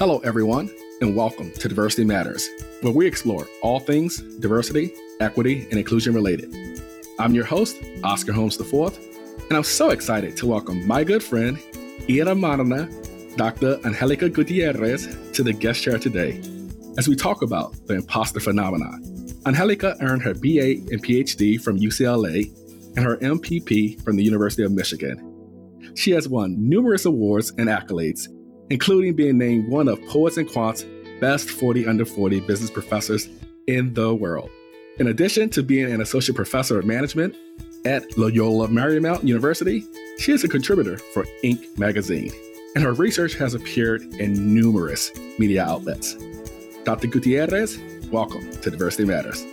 Hello, everyone, and welcome to Diversity Matters, where we explore all things diversity, equity, and inclusion related. I'm your host, Oscar Holmes IV, and I'm so excited to welcome my good friend, mi hermana, Dr. Angelica Gutierrez, to the guest chair today as we talk about the imposter phenomenon. Angelica earned her BA and PhD from UCLA and her MPP from the University of Michigan. She has won numerous awards and accolades including being named one of Poets and Quant's best 40 under 40 business professors in the world. In addition to being an associate professor of management at Loyola Marymount University, she is a contributor for Inc. magazine, and her research has appeared in numerous media outlets. Dr. Gutierrez, welcome to Diversity Matters.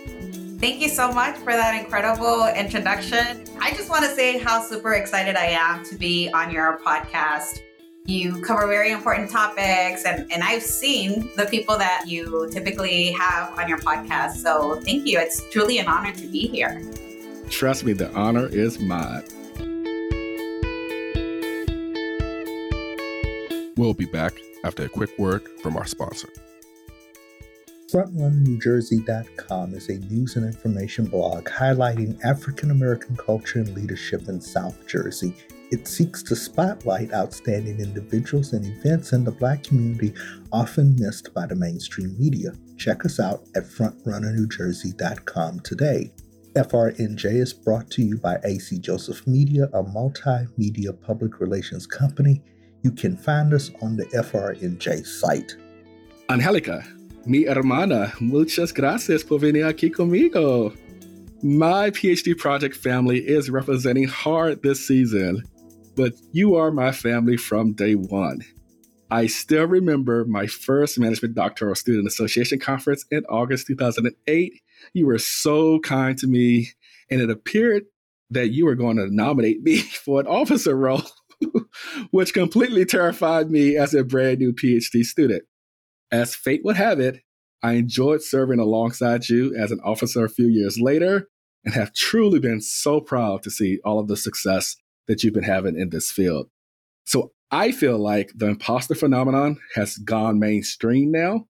Thank you so much for that incredible introduction. I just want to say how super excited I am to be on your podcast. You cover very important topics, and, and I've seen the people that you typically have on your podcast. So thank you. It's truly an honor to be here. Trust me, the honor is mine. We'll be back after a quick word from our sponsor. FrontRunnerNewJersey.com is a news and information blog highlighting African American culture and leadership in South Jersey it seeks to spotlight outstanding individuals and events in the Black community often missed by the mainstream media. Check us out at frontrunnerNewJersey.com today. FRNJ is brought to you by AC Joseph Media, a multimedia public relations company. You can find us on the FRNJ site. Angelica, mi hermana, muchas gracias por venir aquí conmigo. My PhD project family is representing hard this season but you are my family from day one. I still remember my first Management Doctoral Student Association conference in August 2008. You were so kind to me, and it appeared that you were going to nominate me for an officer role, which completely terrified me as a brand new PhD student. As fate would have it, I enjoyed serving alongside you as an officer a few years later and have truly been so proud to see all of the success that you've been having in this field. So I feel like the imposter phenomenon has gone mainstream now,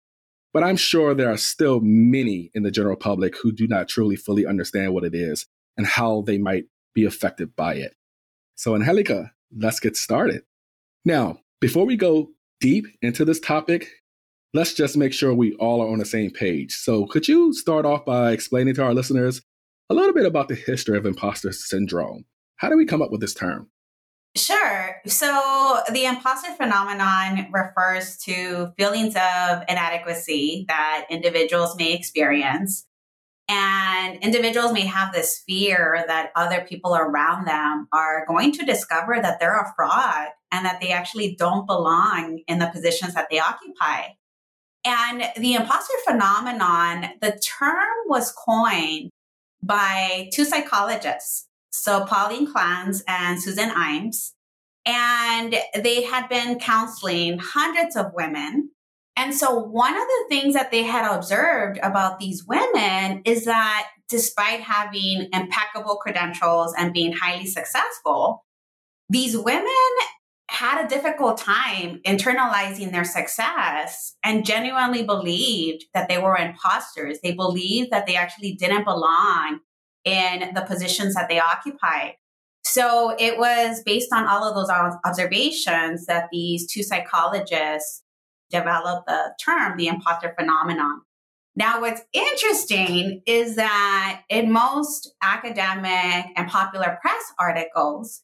but I'm sure there are still many in the general public who do not truly fully understand what it is and how they might be affected by it. So, Angelica, let's get started. Now, before we go deep into this topic, let's just make sure we all are on the same page. So, could you start off by explaining to our listeners a little bit about the history of imposter syndrome how do we come up with this term? Sure. So the imposter phenomenon refers to feelings of inadequacy that individuals may experience. And individuals may have this fear that other people around them are going to discover that they're a fraud and that they actually don't belong in the positions that they occupy. And the imposter phenomenon, the term was coined by two psychologists so Pauline Clance and Susan Imes. And they had been counseling hundreds of women. And so one of the things that they had observed about these women is that despite having impeccable credentials and being highly successful, these women had a difficult time internalizing their success and genuinely believed that they were imposters. They believed that they actually didn't belong in the positions that they occupy. So it was based on all of those observations that these two psychologists developed the term the imposter phenomenon. Now, what's interesting is that in most academic and popular press articles,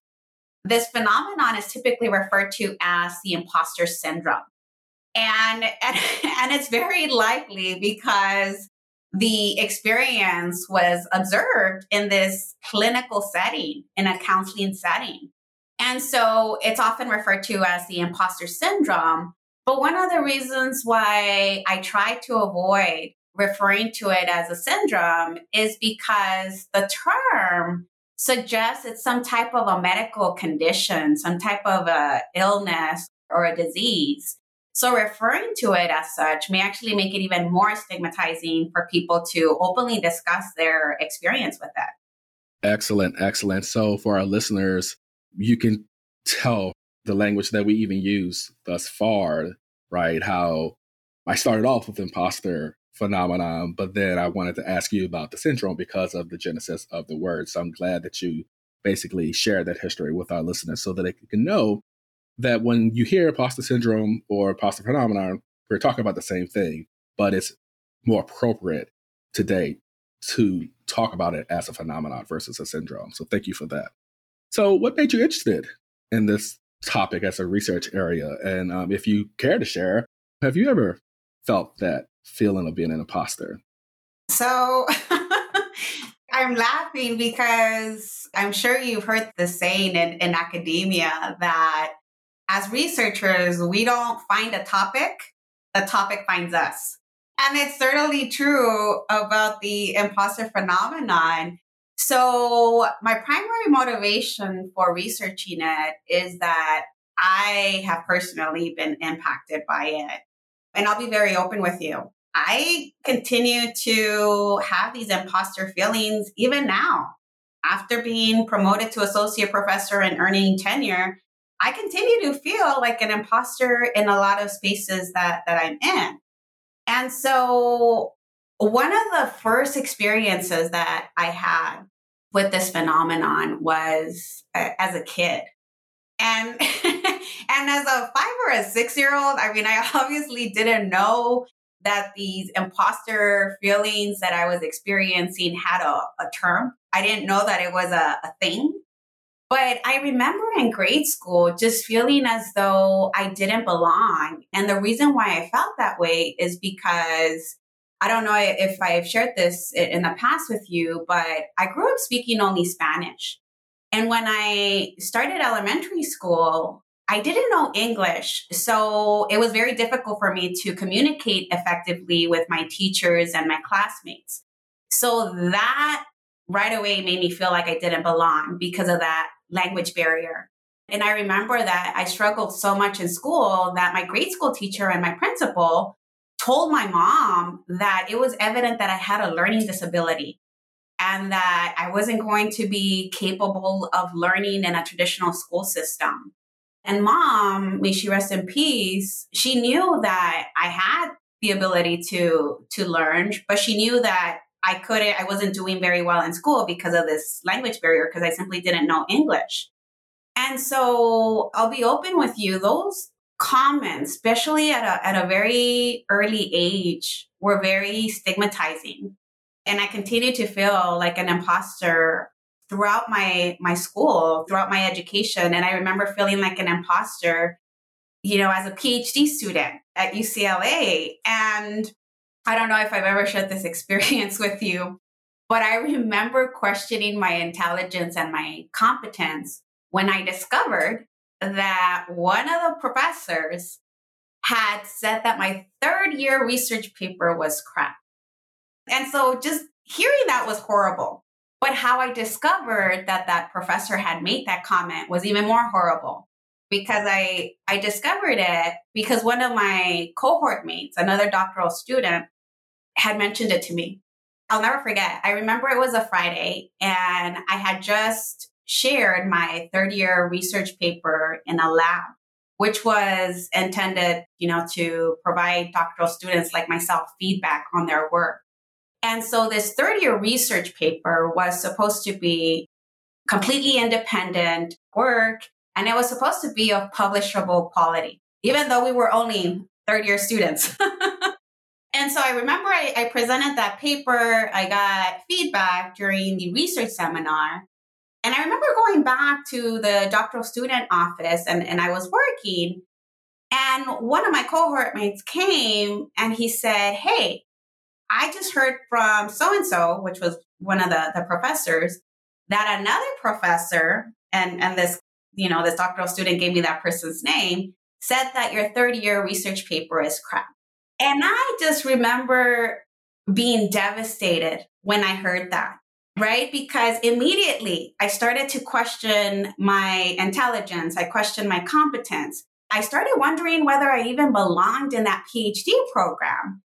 this phenomenon is typically referred to as the imposter syndrome. And, and, and it's very likely because the experience was observed in this clinical setting, in a counseling setting. And so it's often referred to as the imposter syndrome. But one of the reasons why I try to avoid referring to it as a syndrome is because the term suggests it's some type of a medical condition, some type of a illness or a disease. So referring to it as such may actually make it even more stigmatizing for people to openly discuss their experience with it. Excellent, excellent. So for our listeners, you can tell the language that we even use thus far, right? How I started off with imposter phenomenon, but then I wanted to ask you about the syndrome because of the genesis of the word. So I'm glad that you basically share that history with our listeners so that they can know that when you hear imposter syndrome or imposter phenomenon, we're talking about the same thing, but it's more appropriate today to talk about it as a phenomenon versus a syndrome. So thank you for that. So, what made you interested in this topic as a research area? And um, if you care to share, have you ever felt that feeling of being an imposter? So, I'm laughing because I'm sure you've heard the saying in, in academia that as researchers, we don't find a topic, the topic finds us. And it's certainly true about the imposter phenomenon. So, my primary motivation for researching it is that I have personally been impacted by it. And I'll be very open with you. I continue to have these imposter feelings even now. After being promoted to associate professor and earning tenure, I continue to feel like an imposter in a lot of spaces that, that I'm in. And so, one of the first experiences that I had with this phenomenon was uh, as a kid. And and as a 5 or a 6 year old, I mean I obviously didn't know that these imposter feelings that I was experiencing had a, a term. I didn't know that it was a, a thing. But I remember in grade school just feeling as though I didn't belong. And the reason why I felt that way is because I don't know if I've shared this in the past with you, but I grew up speaking only Spanish. And when I started elementary school, I didn't know English. So it was very difficult for me to communicate effectively with my teachers and my classmates. So that right away made me feel like I didn't belong because of that language barrier. And I remember that I struggled so much in school that my grade school teacher and my principal told my mom that it was evident that I had a learning disability and that I wasn't going to be capable of learning in a traditional school system. And mom, may she rest in peace, she knew that I had the ability to to learn, but she knew that I couldn't, I wasn't doing very well in school because of this language barrier because I simply didn't know English. And so I'll be open with you. Those comments, especially at a, at a very early age, were very stigmatizing. And I continue to feel like an imposter throughout my my school, throughout my education. And I remember feeling like an imposter, you know, as a PhD student at UCLA. And I don't know if I've ever shared this experience with you, but I remember questioning my intelligence and my competence when I discovered that one of the professors had said that my third year research paper was crap. And so just hearing that was horrible. But how I discovered that that professor had made that comment was even more horrible because I I discovered it because one of my cohort mates, another doctoral student, had mentioned it to me. I'll never forget. I remember it was a Friday and I had just shared my third year research paper in a lab, which was intended, you know, to provide doctoral students like myself feedback on their work. And so this third year research paper was supposed to be completely independent work and it was supposed to be of publishable quality, even though we were only third year students. And so I remember I, I, presented that paper. I got feedback during the research seminar. And I remember going back to the doctoral student office and, and I was working. And one of my cohort mates came and he said, Hey, I just heard from so and so, which was one of the, the professors, that another professor, and, and this, you know, this doctoral student gave me that person's name, said that your third year research paper is crap. And I just remember being devastated when I heard that, right? Because immediately I started to question my intelligence, I questioned my competence. I started wondering whether I even belonged in that PhD program.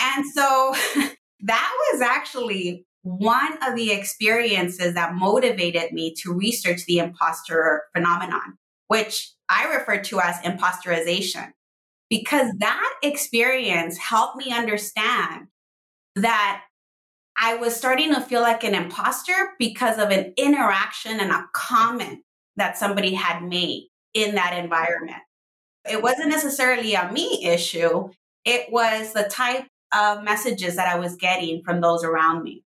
And so that was actually one of the experiences that motivated me to research the imposter phenomenon, which I refer to as imposterization because that experience helped me understand that I was starting to feel like an imposter because of an interaction and a comment that somebody had made in that environment. It wasn't necessarily a me issue, it was the type of messages that I was getting from those around me.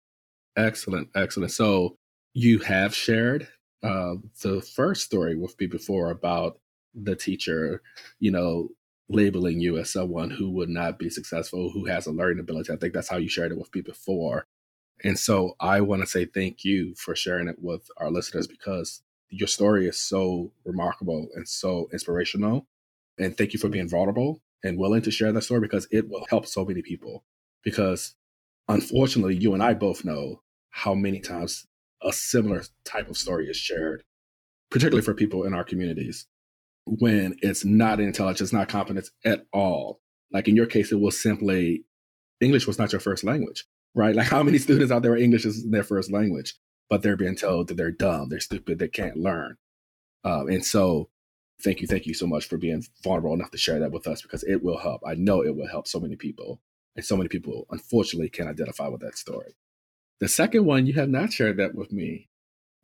Excellent, excellent. So you have shared uh, the first story with me before about the teacher, you know, labeling you as someone who would not be successful, who has a learning ability. I think that's how you shared it with me before. And so I want to say thank you for sharing it with our listeners because your story is so remarkable and so inspirational. And thank you for being vulnerable and willing to share that story because it will help so many people. Because unfortunately, you and I both know how many times a similar type of story is shared, particularly for people in our communities, when it's not intelligence, not competence at all. Like in your case, it was simply English was not your first language, right? Like how many students out there are English is their first language, but they're being told that they're dumb, they're stupid, they can't learn. Um, and so thank you, thank you so much for being vulnerable enough to share that with us because it will help. I know it will help so many people. And so many people, unfortunately, can identify with that story. The second one, you have not shared that with me.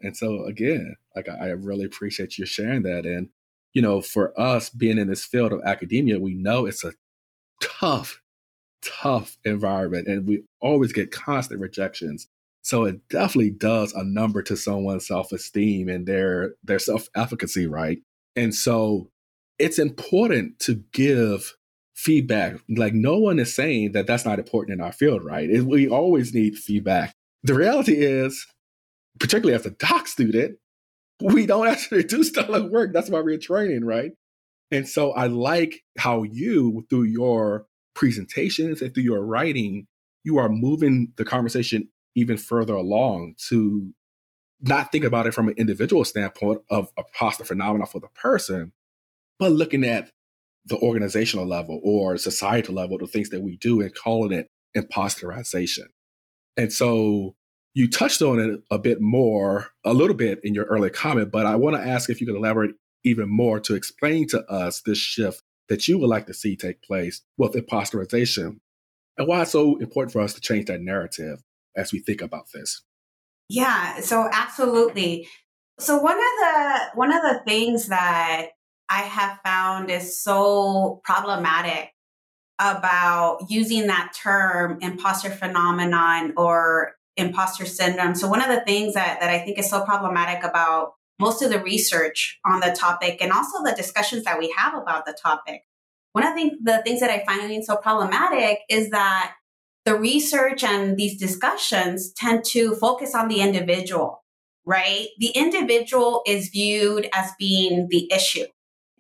And so, again, like I really appreciate you sharing that. And, you know, for us being in this field of academia, we know it's a tough, tough environment and we always get constant rejections. So it definitely does a number to someone's self-esteem and their their self-efficacy, right? And so it's important to give feedback. Like no one is saying that that's not important in our field, right? It, we always need feedback. The reality is, particularly as a doc student, we don't actually do stellar work. That's why we're training, right? And so I like how you, through your presentations and through your writing, you are moving the conversation even further along to not think about it from an individual standpoint of a positive phenomenon for the person, but looking at the organizational level or societal level, the things that we do and calling it imposterization. And so you touched on it a bit more, a little bit in your early comment, but I want to ask if you could elaborate even more to explain to us this shift that you would like to see take place with imposterization and why it's so important for us to change that narrative as we think about this. Yeah, so absolutely. So one of the one of the things that I have found is so problematic about using that term imposter phenomenon or imposter syndrome. So one of the things that, that I think is so problematic about most of the research on the topic and also the discussions that we have about the topic. One of the, the things that I find so problematic is that the research and these discussions tend to focus on the individual, right? The individual is viewed as being the issue.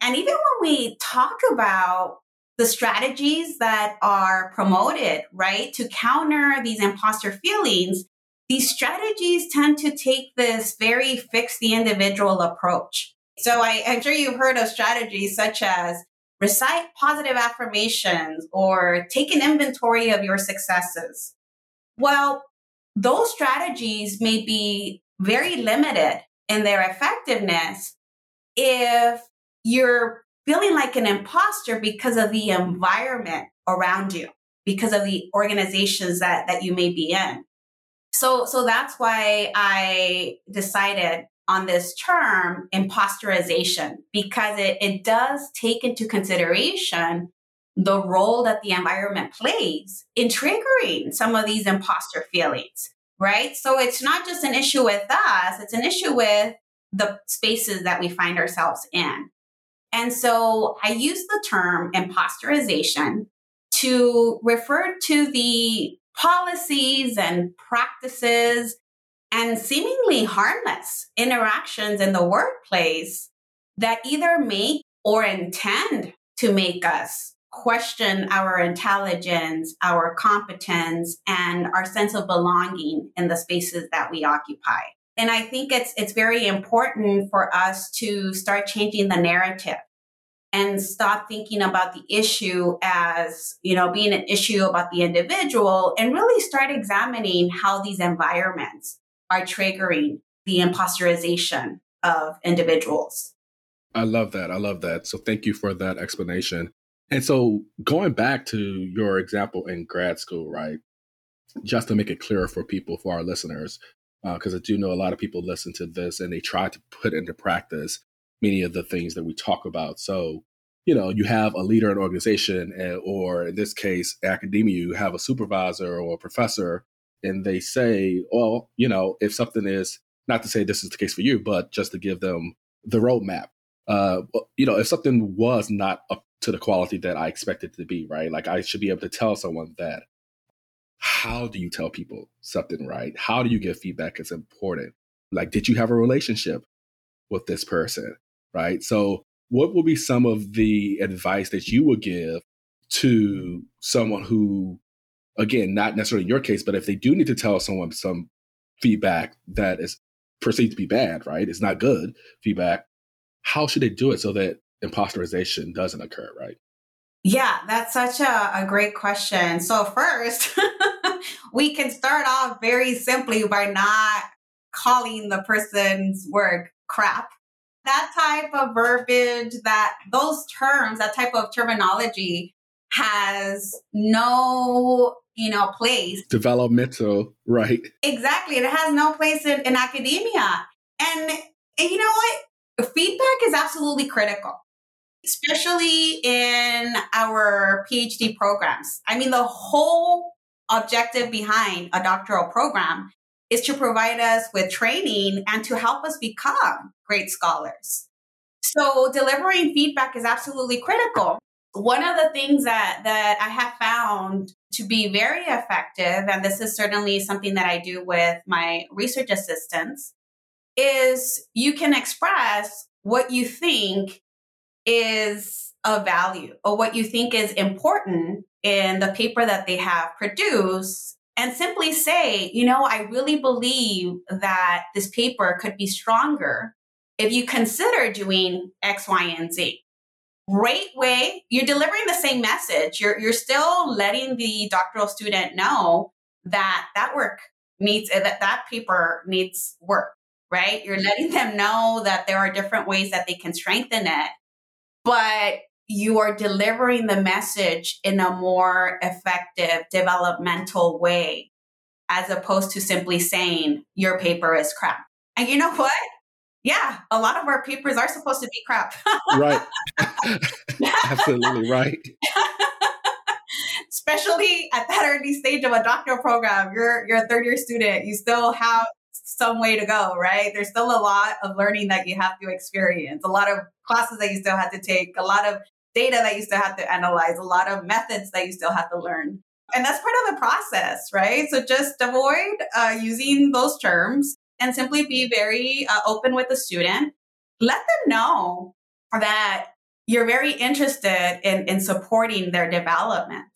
And even when we talk about the strategies that are promoted, right, to counter these imposter feelings, these strategies tend to take this very fix the individual approach. So I, I'm sure you've heard of strategies such as recite positive affirmations or take an inventory of your successes. Well, those strategies may be very limited in their effectiveness if you're feeling like an imposter because of the environment around you, because of the organizations that, that you may be in. So, so that's why I decided on this term imposterization because it, it does take into consideration the role that the environment plays in triggering some of these imposter feelings, right? So it's not just an issue with us, it's an issue with the spaces that we find ourselves in. And so I use the term imposterization to refer to the policies and practices and seemingly harmless interactions in the workplace that either make or intend to make us question our intelligence, our competence, and our sense of belonging in the spaces that we occupy. And I think it's it's very important for us to start changing the narrative and stop thinking about the issue as, you know, being an issue about the individual and really start examining how these environments are triggering the imposterization of individuals. I love that. I love that. So thank you for that explanation. And so going back to your example in grad school, right? Just to make it clearer for people, for our listeners, because uh, I do know a lot of people listen to this and they try to put into practice many of the things that we talk about. So, you know, you have a leader in an organization, eh, or in this case, academia, you have a supervisor or a professor, and they say, well, you know, if something is not to say this is the case for you, but just to give them the roadmap. Uh, you know, if something was not up to the quality that I expected to be, right? Like I should be able to tell someone that. How do you tell people something right? How do you give feedback? It's important. Like, did you have a relationship with this person, right? So, what would be some of the advice that you would give to someone who, again, not necessarily your case, but if they do need to tell someone some feedback that is perceived to be bad, right? It's not good feedback. How should they do it so that imposterization doesn't occur, right? Yeah, that's such a, a great question. So, first, we can start off very simply by not calling the person's work crap. That type of verbiage, that those terms, that type of terminology has no you know place developmental right exactly it has no place in, in academia and, and you know what feedback is absolutely critical especially in our PhD programs. I mean, the whole objective behind a doctoral program is to provide us with training and to help us become great scholars. So delivering feedback is absolutely critical. One of the things that, that I have found to be very effective, and this is certainly something that I do with my research assistants, is you can express what you think is of value or what you think is important in the paper that they have produced and simply say, you know, I really believe that this paper could be stronger if you consider doing X, Y, and Z. Great way. You're delivering the same message. You're, you're still letting the doctoral student know that that work needs, uh, that that paper needs work, right? You're letting them know that there are different ways that they can strengthen it but you are delivering the message in a more effective developmental way as opposed to simply saying your paper is crap. And you know what? Yeah, a lot of our papers are supposed to be crap. right. Absolutely right. Especially at that early stage of a doctoral program, you're you're a third year student. You still have some way to go, right? There's still a lot of learning that you have to experience, a lot of classes that you still have to take, a lot of data that you still have to analyze, a lot of methods that you still have to learn. And that's part of the process, right? So just avoid uh, using those terms and simply be very uh, open with the student. Let them know that you're very interested in, in supporting their development,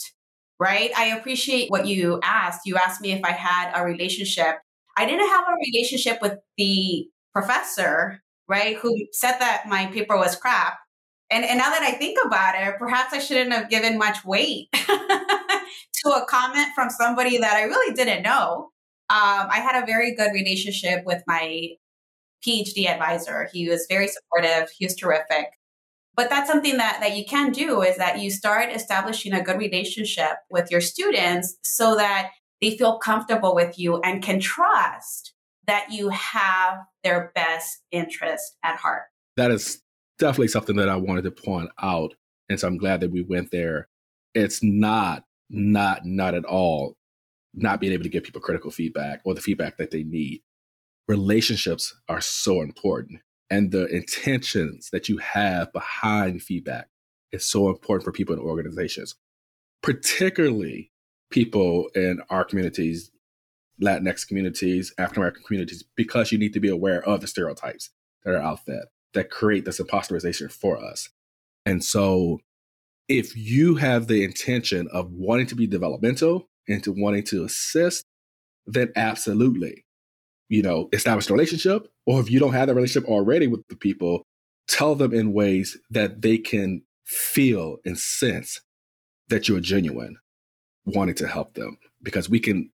right? I appreciate what you asked. You asked me if I had a relationship I didn't have a relationship with the professor, right, who said that my paper was crap. And, and now that I think about it, perhaps I shouldn't have given much weight to a comment from somebody that I really didn't know. Um, I had a very good relationship with my PhD advisor. He was very supportive. He was terrific. But that's something that, that you can do is that you start establishing a good relationship with your students so that they feel comfortable with you and can trust that you have their best interest at heart. That is definitely something that I wanted to point out. And so I'm glad that we went there. It's not, not, not at all not being able to give people critical feedback or the feedback that they need. Relationships are so important. And the intentions that you have behind feedback is so important for people in organizations, particularly people in our communities, Latinx communities, African American communities, because you need to be aware of the stereotypes that are out there that create this imposterization for us. And so, if you have the intention of wanting to be developmental and to wanting to assist, then absolutely, you know, establish a relationship. Or if you don't have that relationship already with the people, tell them in ways that they can feel and sense that you're genuine wanting to help them because we can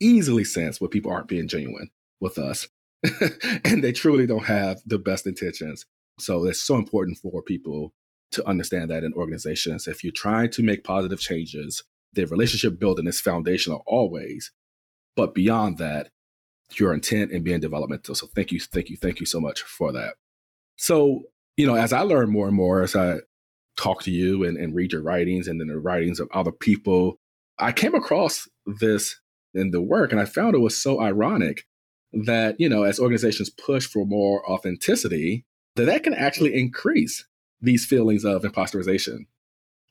easily sense when people aren't being genuine with us and they truly don't have the best intentions. So it's so important for people to understand that in organizations. If you're trying to make positive changes, the relationship building is foundational always. But beyond that, your intent and being developmental. So thank you, thank you, thank you so much for that. So, you know, as I learn more and more, as I talk to you and, and read your writings and then the writings of other people, I came across this in the work and I found it was so ironic that, you know, as organizations push for more authenticity, that that can actually increase these feelings of imposterization,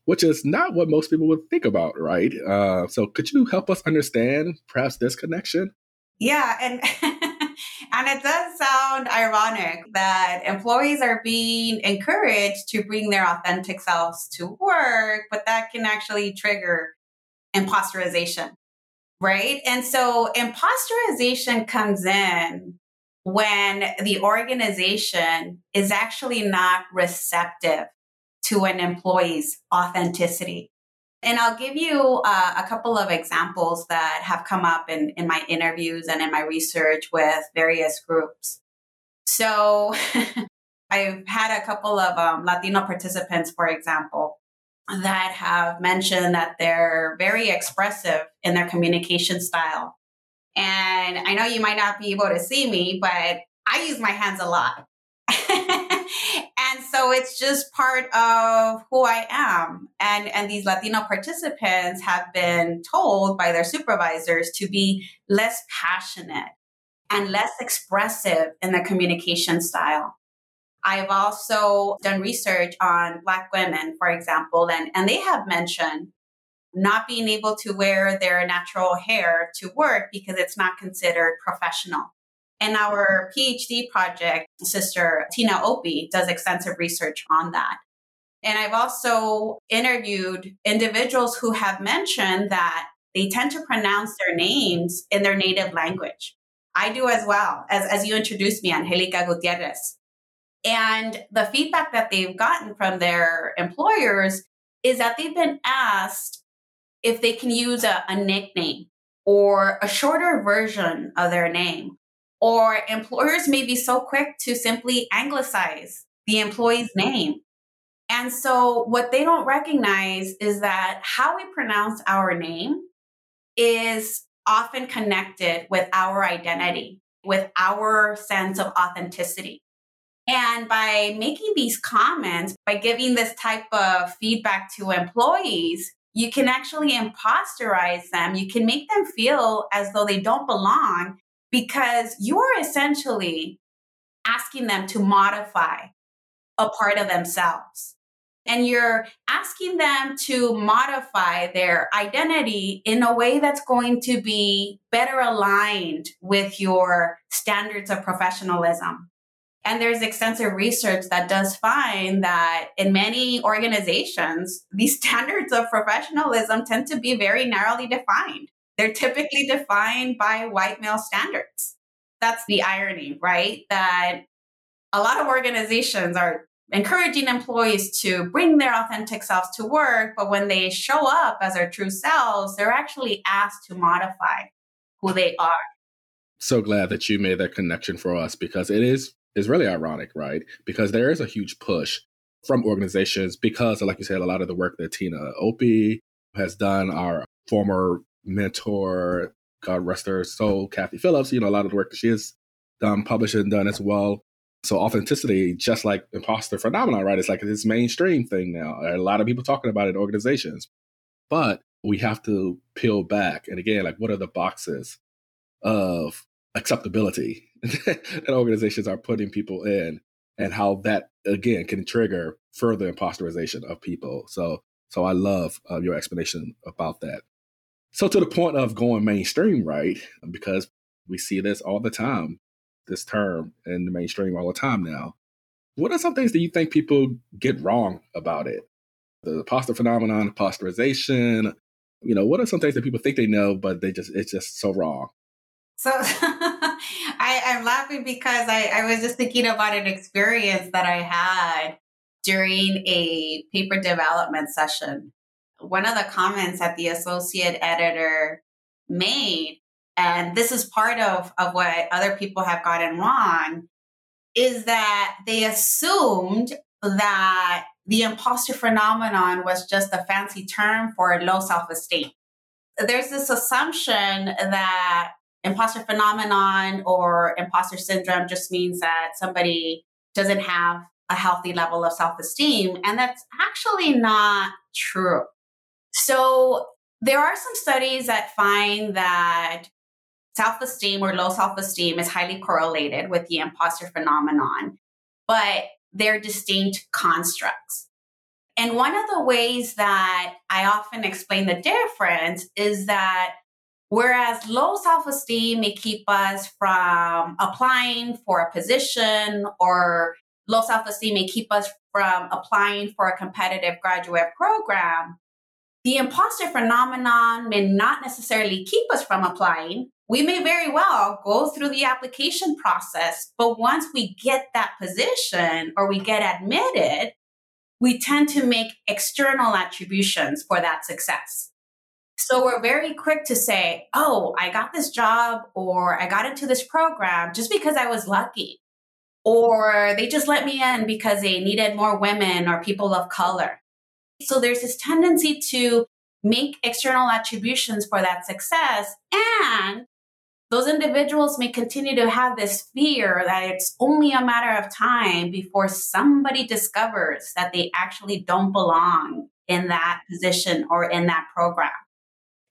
which is not what most people would think about, right? Uh, so, could you help us understand perhaps this connection? Yeah, and and it does sound ironic that employees are being encouraged to bring their authentic selves to work, but that can actually trigger imposterization, right? And so imposterization comes in when the organization is actually not receptive to an employee's authenticity. And I'll give you uh, a couple of examples that have come up in, in my interviews and in my research with various groups. So I've had a couple of um, Latino participants, for example, that have mentioned that they're very expressive in their communication style. And I know you might not be able to see me, but I use my hands a lot. and so it's just part of who I am. And, and these Latino participants have been told by their supervisors to be less passionate and less expressive in their communication style. I've also done research on Black women, for example, and, and they have mentioned not being able to wear their natural hair to work because it's not considered professional. And our PhD project, Sister Tina Opie does extensive research on that. And I've also interviewed individuals who have mentioned that they tend to pronounce their names in their native language. I do as well, as, as you introduced me, Angelica Gutierrez. And the feedback that they've gotten from their employers is that they've been asked if they can use a, a nickname or a shorter version of their name. Or employers may be so quick to simply anglicize the employee's name. And so, what they don't recognize is that how we pronounce our name is often connected with our identity, with our sense of authenticity. And by making these comments, by giving this type of feedback to employees, you can actually imposterize them. You can make them feel as though they don't belong because you are essentially asking them to modify a part of themselves. And you're asking them to modify their identity in a way that's going to be better aligned with your standards of professionalism. And there's extensive research that does find that in many organizations, these standards of professionalism tend to be very narrowly defined. They're typically defined by white male standards. That's the irony, right? That a lot of organizations are encouraging employees to bring their authentic selves to work, but when they show up as their true selves, they're actually asked to modify who they are. So glad that you made that connection for us because it is is really ironic, right? Because there is a huge push from organizations because, like you said, a lot of the work that Tina Opie has done, our former mentor, God rest her soul, Kathy Phillips, you know, a lot of the work that she has done, published and done as well. So authenticity, just like imposter phenomenon, right? It's like this mainstream thing now. A lot of people talking about it in organizations. But we have to peel back. And again, like what are the boxes of acceptability that organizations are putting people in and how that again can trigger further imposterization of people. So so i love uh, your explanation about that. So to the point of going mainstream right? Because we see this all the time this term in the mainstream all the time now. What are some things that you think people get wrong about it? The imposter phenomenon imposterization you know what are some things that people think they know but they just it's just so wrong so I, I'm laughing because I, I was just thinking about an experience that I had during a paper development session. One of the comments that the associate editor made, and this is part of, of what other people have gotten wrong, is that they assumed that the imposter phenomenon was just a fancy term for low self esteem. There's this assumption that imposter phenomenon or imposter syndrome just means that somebody doesn't have a healthy level of self esteem. And that's actually not true. So there are some studies that find that self esteem or low self esteem is highly correlated with the imposter phenomenon, but they're distinct constructs. And one of the ways that I often explain the difference is that whereas low self esteem may keep us from applying for a position or low self esteem may keep us from applying for a competitive graduate program, the imposter phenomenon may not necessarily keep us from applying. We may very well go through the application process, but once we get that position or we get admitted, we tend to make external attributions for that success. So we're very quick to say, oh, I got this job or I got into this program just because I was lucky. Or they just let me in because they needed more women or people of color. So there's this tendency to make external attributions for that success. And those individuals may continue to have this fear that it's only a matter of time before somebody discovers that they actually don't belong in that position or in that program.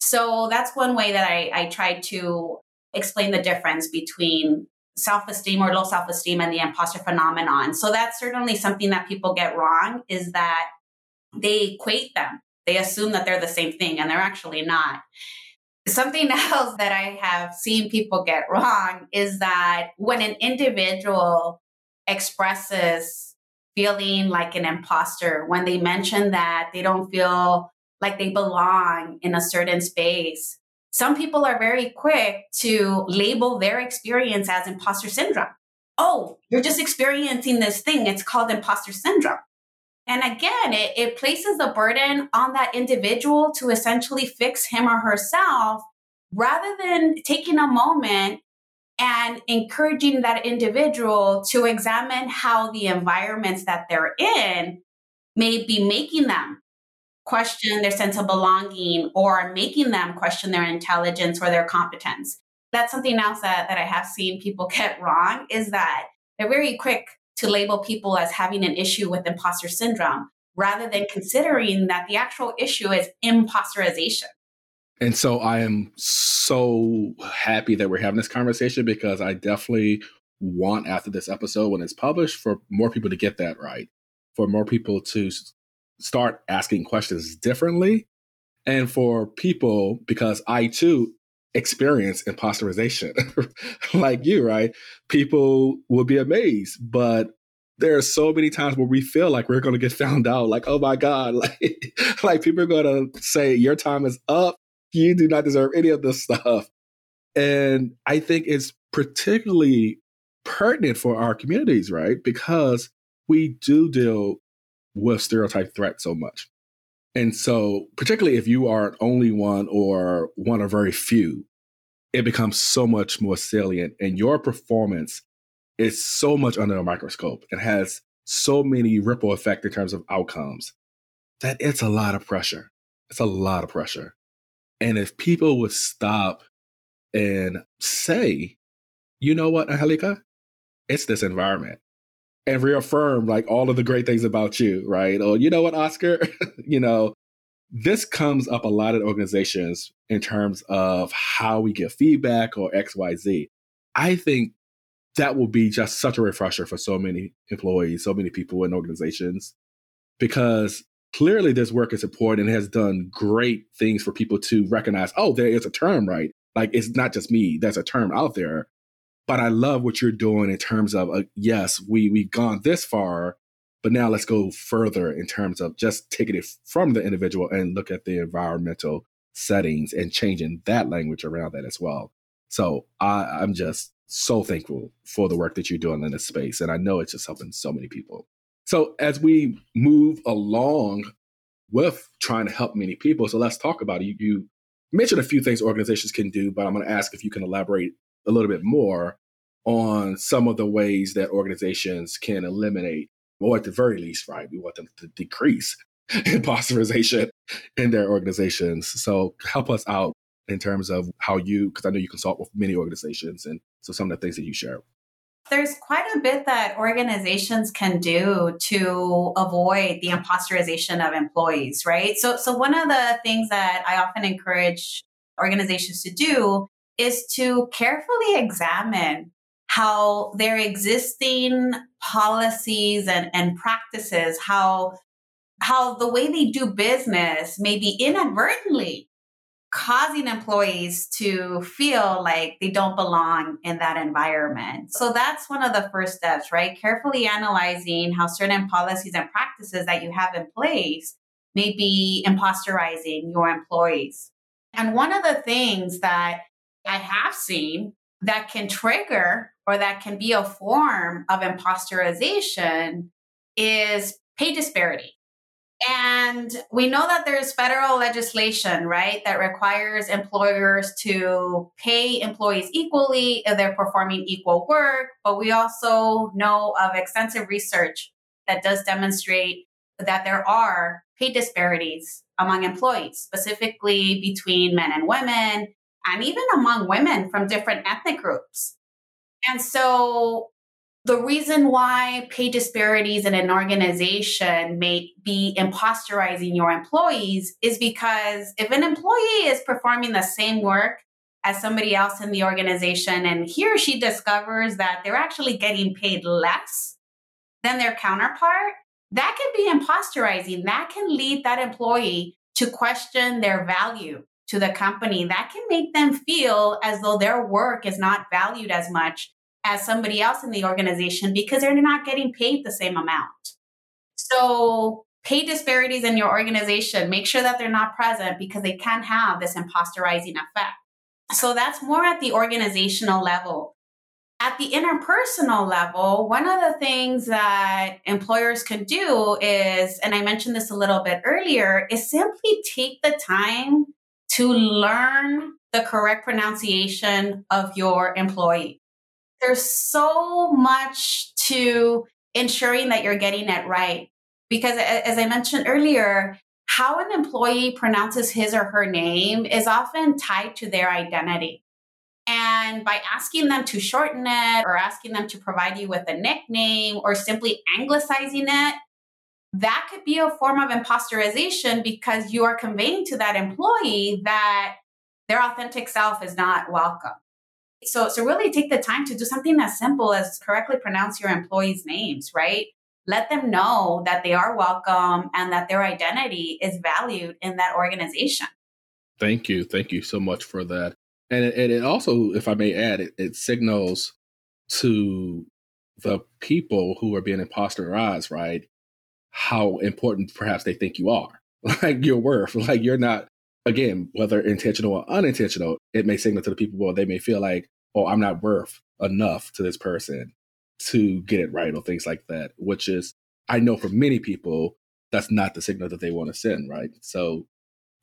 So that's one way that I, I try to explain the difference between self esteem or low self esteem and the imposter phenomenon. So that's certainly something that people get wrong is that they equate them. They assume that they're the same thing and they're actually not. Something else that I have seen people get wrong is that when an individual expresses feeling like an imposter, when they mention that they don't feel like they belong in a certain space, some people are very quick to label their experience as imposter syndrome. Oh, you're just experiencing this thing. It's called imposter syndrome. And again, it, it places the burden on that individual to essentially fix him or herself rather than taking a moment and encouraging that individual to examine how the environments that they're in may be making them question their sense of belonging or making them question their intelligence or their competence. That's something else that, that I have seen people get wrong is that they're very quick to label people as having an issue with imposter syndrome rather than considering that the actual issue is imposterization. And so I am so happy that we're having this conversation because I definitely want after this episode when it's published for more people to get that right, for more people to start asking questions differently, and for people because I too experience imposterization like you, right? People will be amazed, but there are so many times where we feel like we're going to get found out like oh my god like like people are going to say your time is up. You do not deserve any of this stuff. And i think it's particularly pertinent for our communities right? Because we do deal with stereotype threat so much and so particularly if you are an only one or one of very few it becomes so much more salient and your performance is so much under a microscope and has so many ripple effect in terms of outcomes that it's a lot of pressure. It's a lot of pressure. And if people would stop and say, you know what, Angelica, it's this environment and reaffirm like all of the great things about you, right? Or you know what, Oscar, you know, this comes up a lot in organizations in terms of how we get feedback or XYZ. I think that will be just such a refresher for so many employees, so many people in organizations, because clearly this work is important and has done great things for people to recognize, oh, there is a term, right? Like it's not just me, there's a term out there. But I love what you're doing in terms of, uh, yes, we, we've gone this far, but now let's go further in terms of just taking it from the individual and look at the environmental settings and changing that language around that as well. So I, I'm just so thankful for the work that you're doing in this space. And I know it's just helping so many people. So as we move along with trying to help many people, so let's talk about it. You, you mentioned a few things organizations can do, but I'm going to ask if you can elaborate a little bit more on some of the ways that organizations can eliminate or at the very least, right, we want them to decrease imposterization in their organizations. So help us out in terms of how you, because I know you consult with many organizations, and so some of the things that you share. There's quite a bit that organizations can do to avoid the imposterization of employees, right? So, so one of the things that I often encourage organizations to do is to carefully examine how their existing policies and, and practices, how how the way they do business may be inadvertently causing employees to feel like they don't belong in that environment. So that's one of the first steps, right? Carefully analyzing how certain policies and practices that you have in place may be imposterizing your employees. And one of the things that I have seen that can trigger or that can be a form of imposterization is pay disparity. And we know that there's federal legislation, right, that requires employers to pay employees equally if they're performing equal work. But we also know of extensive research that does demonstrate that there are pay disparities among employees, specifically between men and women, and even among women from different ethnic groups. And so the reason why pay disparities in an organization may be imposterizing your employees is because if an employee is performing the same work as somebody else in the organization and he or she discovers that they're actually getting paid less than their counterpart, that can be imposterizing. That can lead that employee to question their value to the company. That can make them feel as though their work is not valued as much as somebody else in the organization because they're not getting paid the same amount. So, pay disparities in your organization, make sure that they're not present because they can have this imposterizing effect. So, that's more at the organizational level. At the interpersonal level, one of the things that employers can do is, and I mentioned this a little bit earlier, is simply take the time to learn the correct pronunciation of your employee there's so much to ensuring that you're getting it right. Because as I mentioned earlier, how an employee pronounces his or her name is often tied to their identity. And by asking them to shorten it or asking them to provide you with a nickname or simply anglicizing it, that could be a form of imposterization because you are conveying to that employee that their authentic self is not welcome. So, so really take the time to do something as simple as correctly pronounce your employees' names, right? Let them know that they are welcome and that their identity is valued in that organization. Thank you. Thank you so much for that. And it, and it also, if I may add, it, it signals to the people who are being imposterized, right? How important perhaps they think you are, like your worth, like you're not again, whether intentional or unintentional, it may signal to the people, well, they may feel like, oh, I'm not worth enough to this person to get it right or things like that, which is, I know for many people, that's not the signal that they want to send, right? So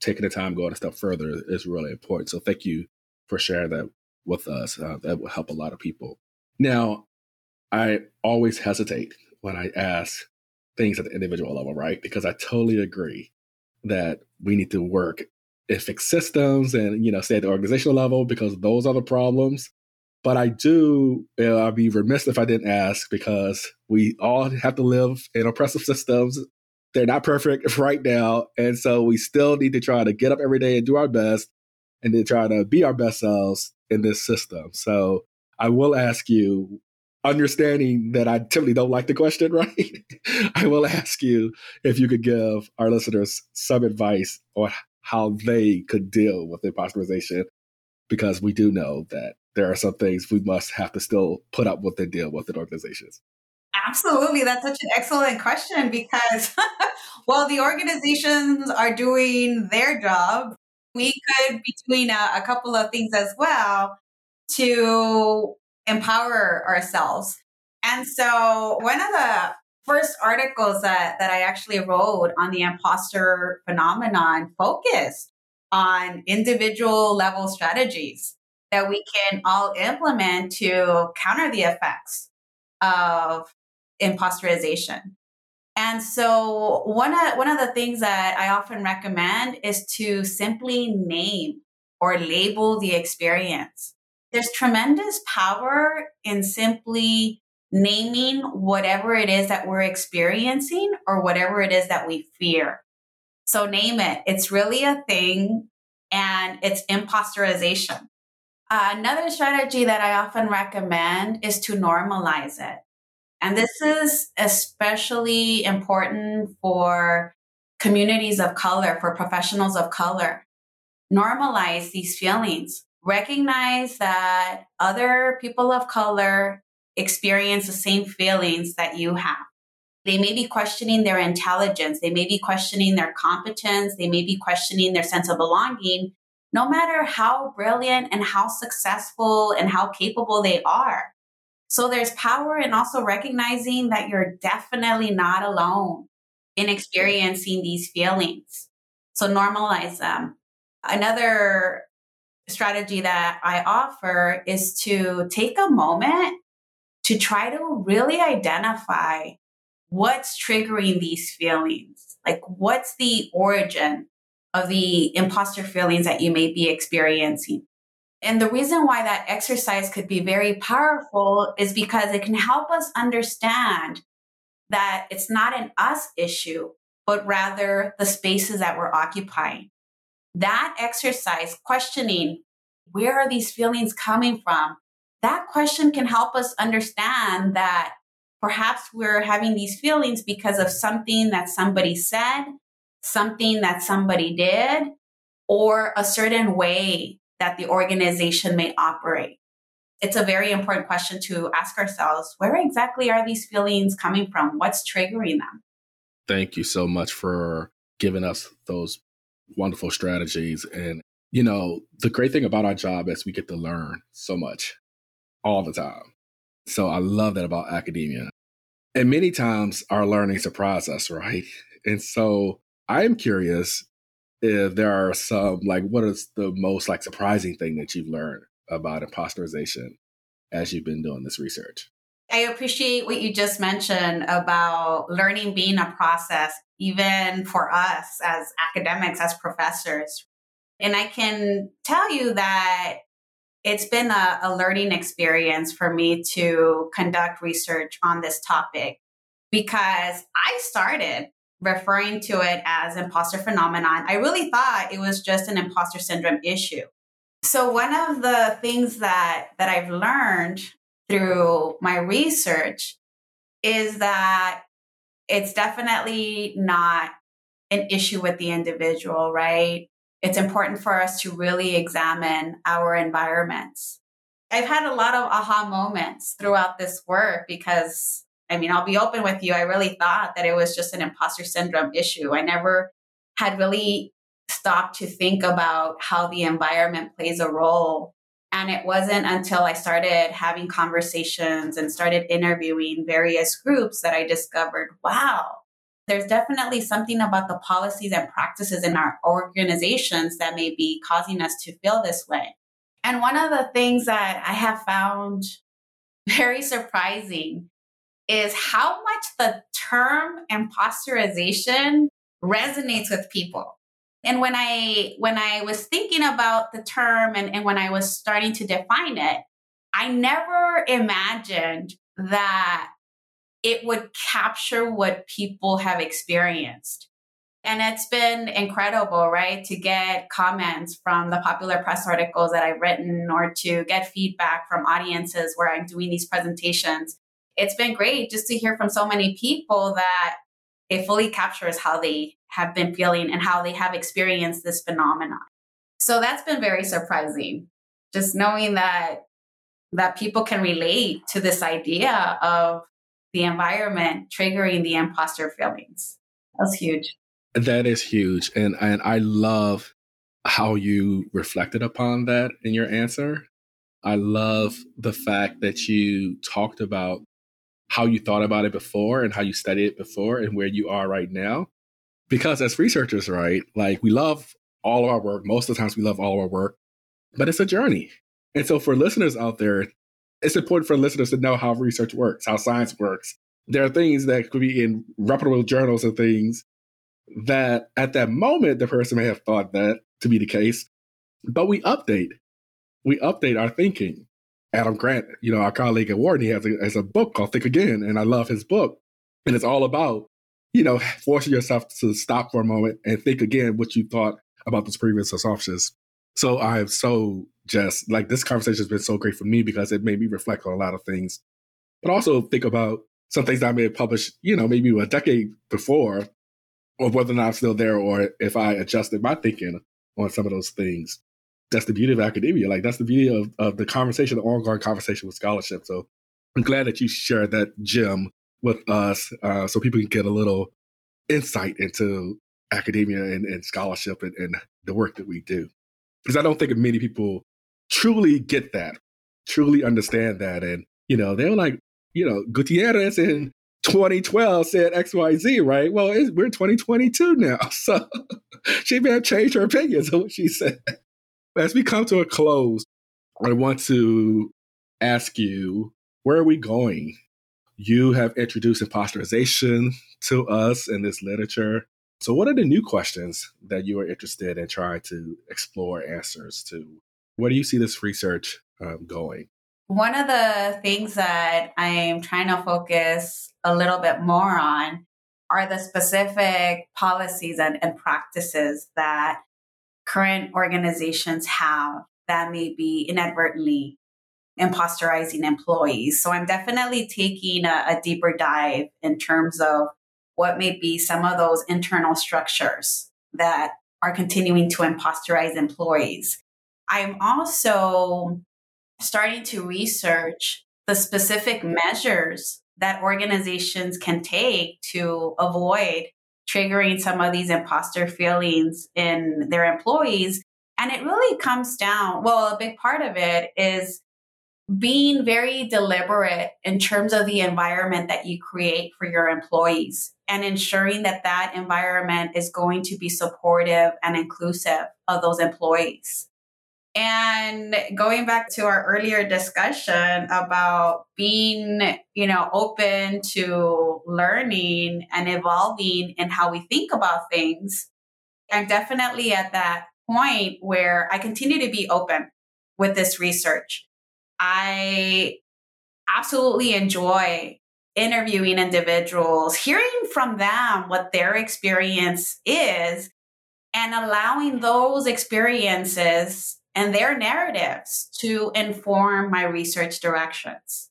taking the time going a step further is really important. So thank you for sharing that with us. Uh, that will help a lot of people. Now, I always hesitate when I ask things at the individual level, right? Because I totally agree that we need to work and fix systems and you know stay at the organizational level because those are the problems. But i do you know, i'd be remiss if i didn't ask because we all have to live in oppressive systems. They're not perfect right now. And so we still need to try to get up every day and do our best and then try to be our best selves in this system. So i will ask you understanding that I typically don't like the question, right? I will ask you if you could give our listeners some advice on how they could deal with imposterization because we do know that there are some things we must have to still put up with and deal with in organizations. Absolutely. That's such an excellent question because while the organizations are doing their job, we could be doing a, a couple of things as well to empower ourselves. And so, one of the first articles that, that I actually wrote on the imposter phenomenon focused on individual level strategies that we can all implement to counter the effects of imposterization. And so one of one of the things that I often recommend is to simply name or label the experience. There's tremendous power in simply naming whatever it is that we're experiencing or whatever it is that we fear. So name it. It's really a thing and it's imposterization. Uh, another strategy that I often recommend is to normalize it. And this is especially important for communities of color, for professionals of color. Normalize these feelings. Recognize that other people of color experience the same feelings that you have. They may be questioning their intelligence. They may be questioning their competence. They may be questioning their sense of belonging, no matter how brilliant and how successful and how capable they are. So there's power in also recognizing that you're definitely not alone in experiencing these feelings. So normalize them. Another strategy that I offer is to take a moment to try to really identify what's triggering these feelings. Like, what's the origin of the imposter feelings that you may be experiencing? And the reason why that exercise could be very powerful is because it can help us understand that it's not an us issue, but rather the spaces that we're occupying. That exercise, questioning where are these feelings coming from? That question can help us understand that perhaps we're having these feelings because of something that somebody said, something that somebody did, or a certain way that the organization may operate? It's a very important question to ask ourselves where exactly are these feelings coming from? What's triggering them? Thank you so much for giving us those wonderful strategies. And, you know, the great thing about our job is we get to learn so much all the time. So I love that about academia. And many times our learning surprises us, right? And so I'm curious if there are some like what is the most like surprising thing that you've learned about imposterization as you've been doing this research i appreciate what you just mentioned about learning being a process even for us as academics as professors and i can tell you that it's been a, a learning experience for me to conduct research on this topic because i started referring to it as imposter phenomenon, I really thought it was just an imposter syndrome issue. So one of the things that that I've learned through my research is that it's definitely not an issue with the individual, right? It's important for us to really examine our environments. I've had a lot of aha moments throughout this work because I mean, I'll be open with you. I really thought that it was just an imposter syndrome issue. I never had really stopped to think about how the environment plays a role. And it wasn't until I started having conversations and started interviewing various groups that I discovered wow, there's definitely something about the policies and practices in our organizations that may be causing us to feel this way. And one of the things that I have found very surprising is how much the term imposterization resonates with people. And when I when I was thinking about the term and, and when I was starting to define it, I never imagined that it would capture what people have experienced. And it's been incredible, right? To get comments from the popular press articles that I've written or to get feedback from audiences where I'm doing these presentations it's been great just to hear from so many people that it fully captures how they have been feeling and how they have experienced this phenomenon. So that's been very surprising. Just knowing that that people can relate to this idea of the environment triggering the imposter feelings. That's huge. That is huge. And and I love how you reflected upon that in your answer. I love the fact that you talked about how you thought about it before and how you studied it before and where you are right now. Because as researchers, right, like we love all of our work. Most of the times we love all of our work, but it's a journey. And so for listeners out there, it's important for listeners to know how research works, how science works, there are things that could be in reputable journals and things that at that moment the person may have thought that to be the case, but we update. We update our thinking. Adam Grant, you know, our colleague at Wharton, he has a, has a book called Think Again, and I love his book. And it's all about, you know, forcing yourself to stop for a moment and think again what you thought about those previous assumptions. So I am so just like this conversation has been so great for me because it made me reflect on a lot of things, but also think about some things that I may have published, you know, maybe a decade before, or whether or not I'm still there, or if I adjusted my thinking on some of those things. That's the beauty of academia. Like that's the beauty of, of the conversation, the ongoing conversation with scholarship. So I'm glad that you shared that gem with us, uh, so people can get a little insight into academia and, and scholarship and, and the work that we do. Because I don't think many people truly get that, truly understand that. And, you know, they're like, you know, Gutierrez in 2012 said XYZ, right? Well, we're 2022 now. So she may have changed her opinions on what she said. As we come to a close, I want to ask you, where are we going? You have introduced imposterization to us in this literature. So, what are the new questions that you are interested in trying to explore answers to? Where do you see this research um, going? One of the things that I'm trying to focus a little bit more on are the specific policies and, and practices that current organizations have that may be inadvertently imposterizing employees. So I'm definitely taking a, a deeper dive in terms of what may be some of those internal structures that are continuing to imposterize employees. I'm also starting to research the specific measures that organizations can take to avoid triggering some of these imposter feelings in their employees. And it really comes down, well, a big part of it is being very deliberate in terms of the environment that you create for your employees and ensuring that that environment is going to be supportive and inclusive of those employees. And going back to our earlier discussion about being, you know, open to learning and evolving in how we think about things, I'm definitely at that point where I continue to be open with this research. I absolutely enjoy interviewing individuals, hearing from them what their experience is, and allowing those experiences and their narratives to inform my research directions.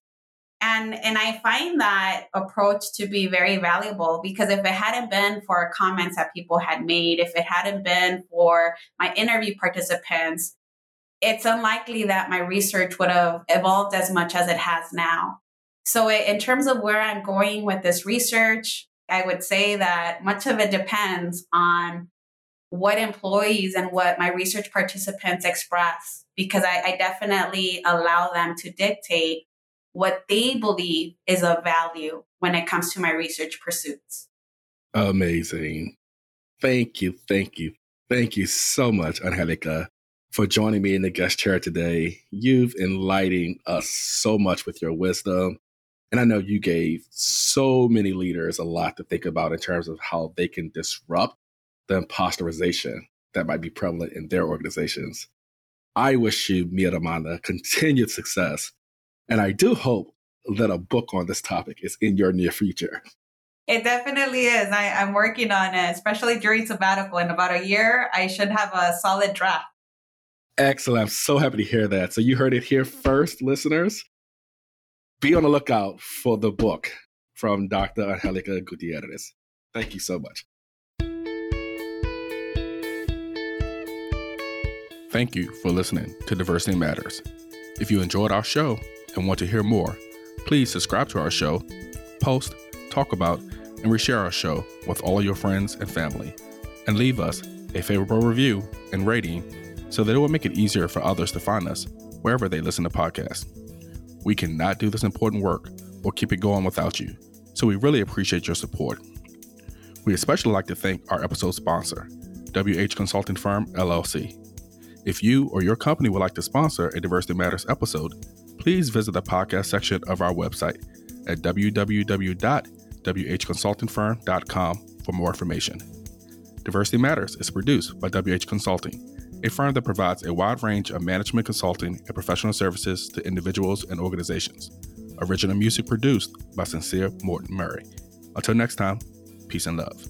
And, and I find that approach to be very valuable because if it hadn't been for comments that people had made, if it hadn't been for my interview participants, it's unlikely that my research would have evolved as much as it has now. So, in terms of where I'm going with this research, I would say that much of it depends on what employees and what my research participants express, because I, I definitely allow them to dictate what they believe is of value when it comes to my research pursuits. Amazing. Thank you, thank you, thank you so much, Angelica, for joining me in the guest chair today. You've enlightened us so much with your wisdom. And I know you gave so many leaders a lot to think about in terms of how they can disrupt the imposterization that might be prevalent in their organizations. I wish you, mi hermana, continued success. And I do hope that a book on this topic is in your near future. It definitely is. I, am working on it, especially during sabbatical. In about a year, I should have a solid draft. Excellent. I'm so happy to hear that. So you heard it here first, listeners. Be on the lookout for the book from Dr. Angelica Gutierrez. Thank you so much. Thank you for listening to Diversity Matters. If you enjoyed our show and want to hear more, please subscribe to our show, post, talk about, and reshare our show with all your friends and family. And leave us a favorable review and rating so that it will make it easier for others to find us wherever they listen to podcasts. We cannot do this important work or keep it going without you, so we really appreciate your support. We especially like to thank our episode sponsor, WH Consulting Firm LLC. If you or your company would like to sponsor a Diversity Matters episode, please visit the podcast section of our website, at www.whconsultingfirm.com for more information. Diversity Matters is produced by WH Consulting, a firm that provides a wide range of management consulting and professional services to individuals and organizations. Original music produced by Sincere Morton Murray. Until next time, peace and love.